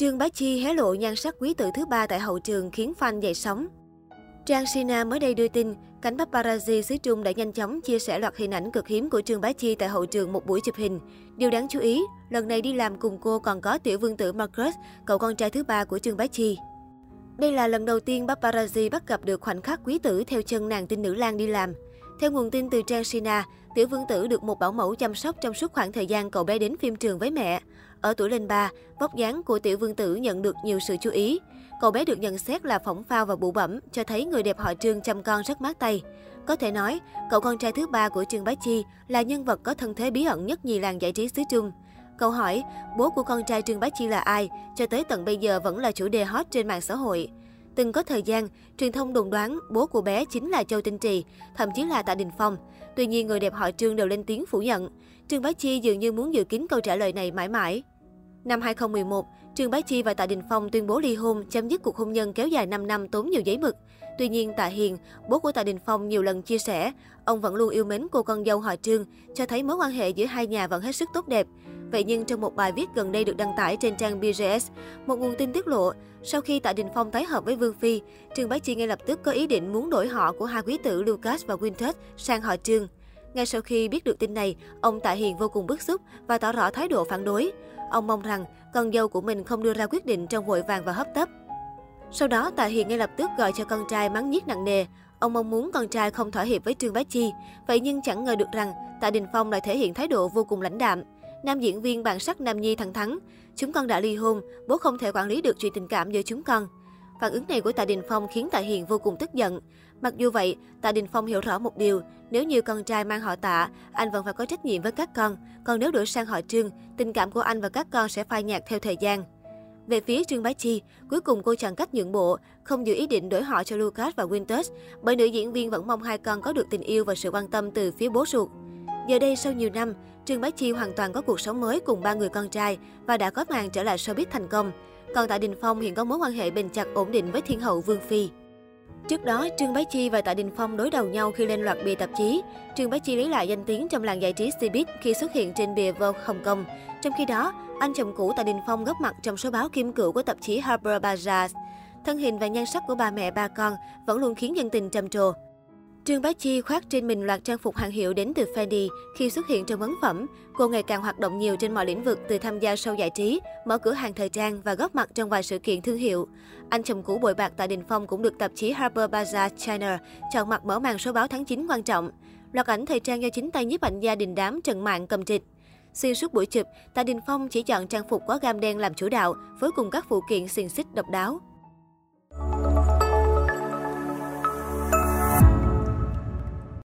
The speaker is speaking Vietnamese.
Trương Bá Chi hé lộ nhan sắc quý tử thứ ba tại hậu trường khiến fan dậy sóng. Trang Sina mới đây đưa tin, cánh paparazzi xứ Trung đã nhanh chóng chia sẻ loạt hình ảnh cực hiếm của Trương Bá Chi tại hậu trường một buổi chụp hình. Điều đáng chú ý, lần này đi làm cùng cô còn có tiểu vương tử Marcus, cậu con trai thứ ba của Trương Bá Chi. Đây là lần đầu tiên paparazzi bắt gặp được khoảnh khắc quý tử theo chân nàng tin nữ lang đi làm. Theo nguồn tin từ Trang Sina, Tiểu Vương Tử được một bảo mẫu chăm sóc trong suốt khoảng thời gian cậu bé đến phim trường với mẹ. Ở tuổi lên 3, vóc dáng của Tiểu Vương Tử nhận được nhiều sự chú ý. Cậu bé được nhận xét là phỏng phao và bụ bẩm, cho thấy người đẹp họ Trương chăm con rất mát tay. Có thể nói, cậu con trai thứ ba của Trương Bá Chi là nhân vật có thân thế bí ẩn nhất nhì làng giải trí xứ Trung. Câu hỏi, bố của con trai Trương Bá Chi là ai, cho tới tận bây giờ vẫn là chủ đề hot trên mạng xã hội. Từng có thời gian, truyền thông đồn đoán bố của bé chính là Châu Tinh Trì, thậm chí là Tạ Đình Phong. Tuy nhiên, người đẹp họ Trương đều lên tiếng phủ nhận. Trương Bá Chi dường như muốn giữ kín câu trả lời này mãi mãi. Năm 2011, Trương Bá Chi và Tạ Đình Phong tuyên bố ly hôn, chấm dứt cuộc hôn nhân kéo dài 5 năm tốn nhiều giấy mực. Tuy nhiên, Tạ Hiền, bố của Tạ Đình Phong nhiều lần chia sẻ, ông vẫn luôn yêu mến cô con dâu họ Trương, cho thấy mối quan hệ giữa hai nhà vẫn hết sức tốt đẹp. Vậy nhưng trong một bài viết gần đây được đăng tải trên trang bgs một nguồn tin tiết lộ, sau khi Tạ Đình Phong tái hợp với Vương Phi, Trương Bá Chi ngay lập tức có ý định muốn đổi họ của hai quý tử Lucas và Quintus sang họ Trương. Ngay sau khi biết được tin này, ông Tạ Hiền vô cùng bức xúc và tỏ rõ thái độ phản đối. Ông mong rằng con dâu của mình không đưa ra quyết định trong vội vàng và hấp tấp. Sau đó, Tạ Hiền ngay lập tức gọi cho con trai mắng nhiếc nặng nề. Ông mong muốn con trai không thỏa hiệp với Trương Bá Chi. Vậy nhưng chẳng ngờ được rằng Tạ Đình Phong lại thể hiện thái độ vô cùng lãnh đạm. Nam diễn viên bản sắc Nam Nhi thẳng thắn. Chúng con đã ly hôn, bố không thể quản lý được chuyện tình cảm giữa chúng con. Phản ứng này của Tạ Đình Phong khiến Tạ Hiền vô cùng tức giận. Mặc dù vậy, Tạ Đình Phong hiểu rõ một điều, nếu như con trai mang họ Tạ, anh vẫn phải có trách nhiệm với các con, còn nếu đổi sang họ Trương, tình cảm của anh và các con sẽ phai nhạt theo thời gian. Về phía Trương Bá Chi, cuối cùng cô chọn cách nhượng bộ, không giữ ý định đổi họ cho Lucas và Winters, bởi nữ diễn viên vẫn mong hai con có được tình yêu và sự quan tâm từ phía bố ruột. Giờ đây sau nhiều năm, Trương Bá Chi hoàn toàn có cuộc sống mới cùng ba người con trai và đã có màn trở lại showbiz thành công. Còn Tạ Đình Phong hiện có mối quan hệ bền chặt ổn định với thiên hậu Vương Phi. Trước đó, Trương Bá Chi và Tạ Đình Phong đối đầu nhau khi lên loạt bìa tạp chí. Trương Bá Chi lấy lại danh tiếng trong làng giải trí Cbiz khi xuất hiện trên bìa Vogue Hồng Kông. Trong khi đó, anh chồng cũ Tạ Đình Phong góp mặt trong số báo kim cựu của tạp chí Harper Bazaar. Thân hình và nhan sắc của bà mẹ ba con vẫn luôn khiến dân tình trầm trồ. Trương Bá Chi khoác trên mình loạt trang phục hàng hiệu đến từ Fendi. Khi xuất hiện trong ấn phẩm, cô ngày càng hoạt động nhiều trên mọi lĩnh vực từ tham gia show giải trí, mở cửa hàng thời trang và góp mặt trong vài sự kiện thương hiệu. Anh chồng cũ bội bạc tại Đình Phong cũng được tạp chí Harper Bazaar China chọn mặt mở màn số báo tháng 9 quan trọng. Loạt ảnh thời trang do chính tay nhiếp ảnh gia đình đám Trần Mạng cầm trịch. Xuyên suốt buổi chụp, Tạ Đình Phong chỉ chọn trang phục có gam đen làm chủ đạo, với cùng các phụ kiện xiềng xích độc đáo.